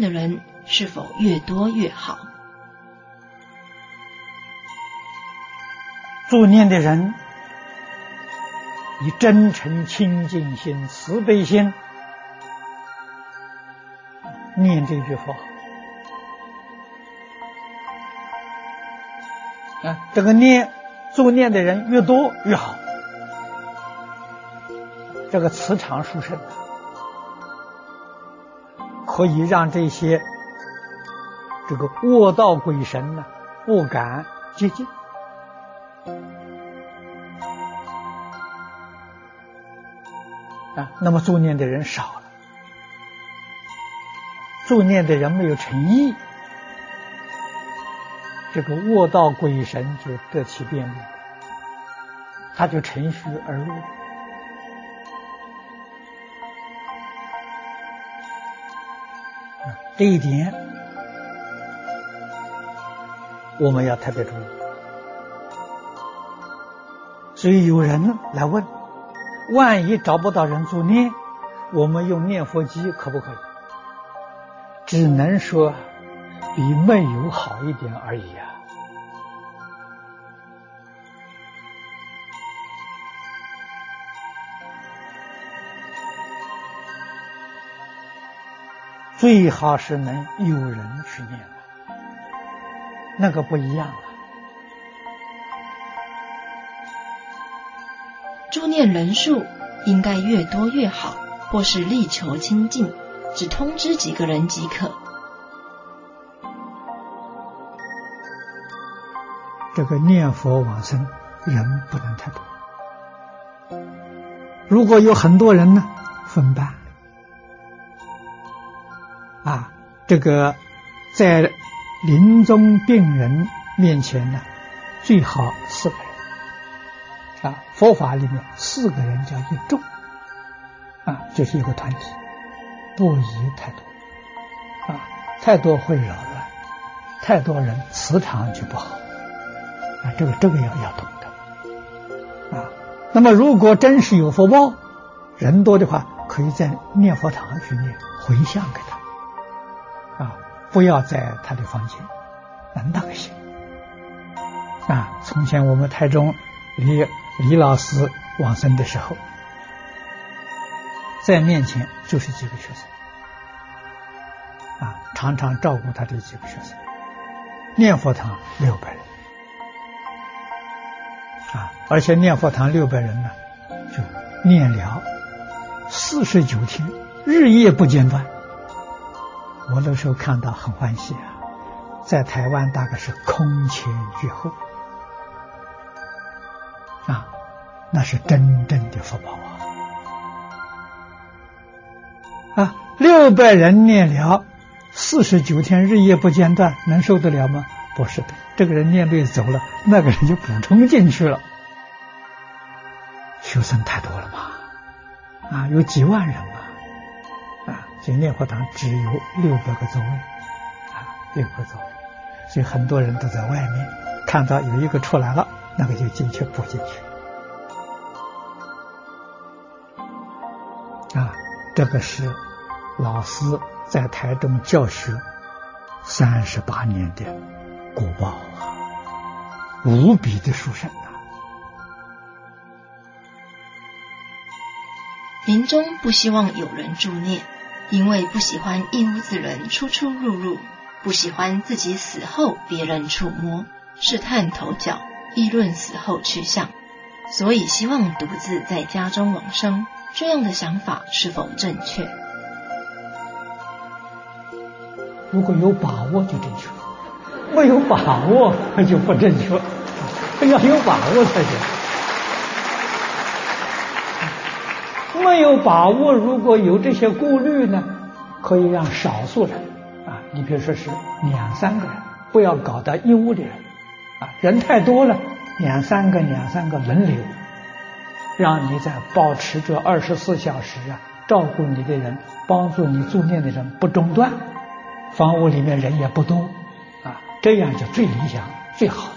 的人是否越多越好？助念的人以真诚清净心、慈悲心念这句佛啊，这个念助念的人越多越好，这个磁场殊胜，可以让这些这个卧道鬼神呢不敢接近。啊，那么助念的人少了，助念的人没有诚意，这个卧道鬼神就得其便利，他就乘虚而入。这一点我们要特别注意。所以有人来问。万一找不到人做念，我们用念佛机可不可以？只能说比没有好一点而已啊。最好是能有人去念那个不一样了。助念人数应该越多越好，或是力求清净，只通知几个人即可。这个念佛往生人不能太多，如果有很多人呢，分班。啊，这个在临终病人面前呢，最好四个人。啊，佛法里面四个人叫一众，啊，就是一个团体，不宜太多，啊，太多会扰乱，太多人磁场就不好，啊，这个这个要要懂得，啊，那么如果真是有福报，人多的话，可以在念佛堂去念回向给他，啊，不要在他的房间，那个行，啊，从前我们台中李。李老师往生的时候，在面前就是几个学生，啊，常常照顾他的几个学生。念佛堂六百人，啊，而且念佛堂六百人呢，就念了四十九天，日夜不间断。我那时候看到很欢喜啊，在台湾大概是空前绝后。啊，那是真正的福报啊！啊，六百人念了四十九天，日夜不间断，能受得了吗？不是的，这个人念对走了，那个人就补充进去了。学生太多了嘛，啊，有几万人，所以念佛堂只有六百个座位，啊，六个座位，所以很多人都在外面看到有一个出来了。那个就进去补进去啊！这个是老师在台中教学三十八年的古报啊，无比的殊胜啊！临终不希望有人助念，因为不喜欢一屋子人出出入入，不喜欢自己死后别人触摸、试探头角。议论死后去向，所以希望独自在家中往生。这样的想法是否正确？如果有把握就正确，没有把握那就不正确。要有把握才行。没有把握，如果有这些顾虑呢，可以让少数人啊，你比如说是两三个人，不要搞到一屋的人。啊，人太多了，两三个、两三个轮流，让你在保持着二十四小时啊，照顾你的人，帮助你助念的人不中断，房屋里面人也不多，啊，这样就最理想、最好。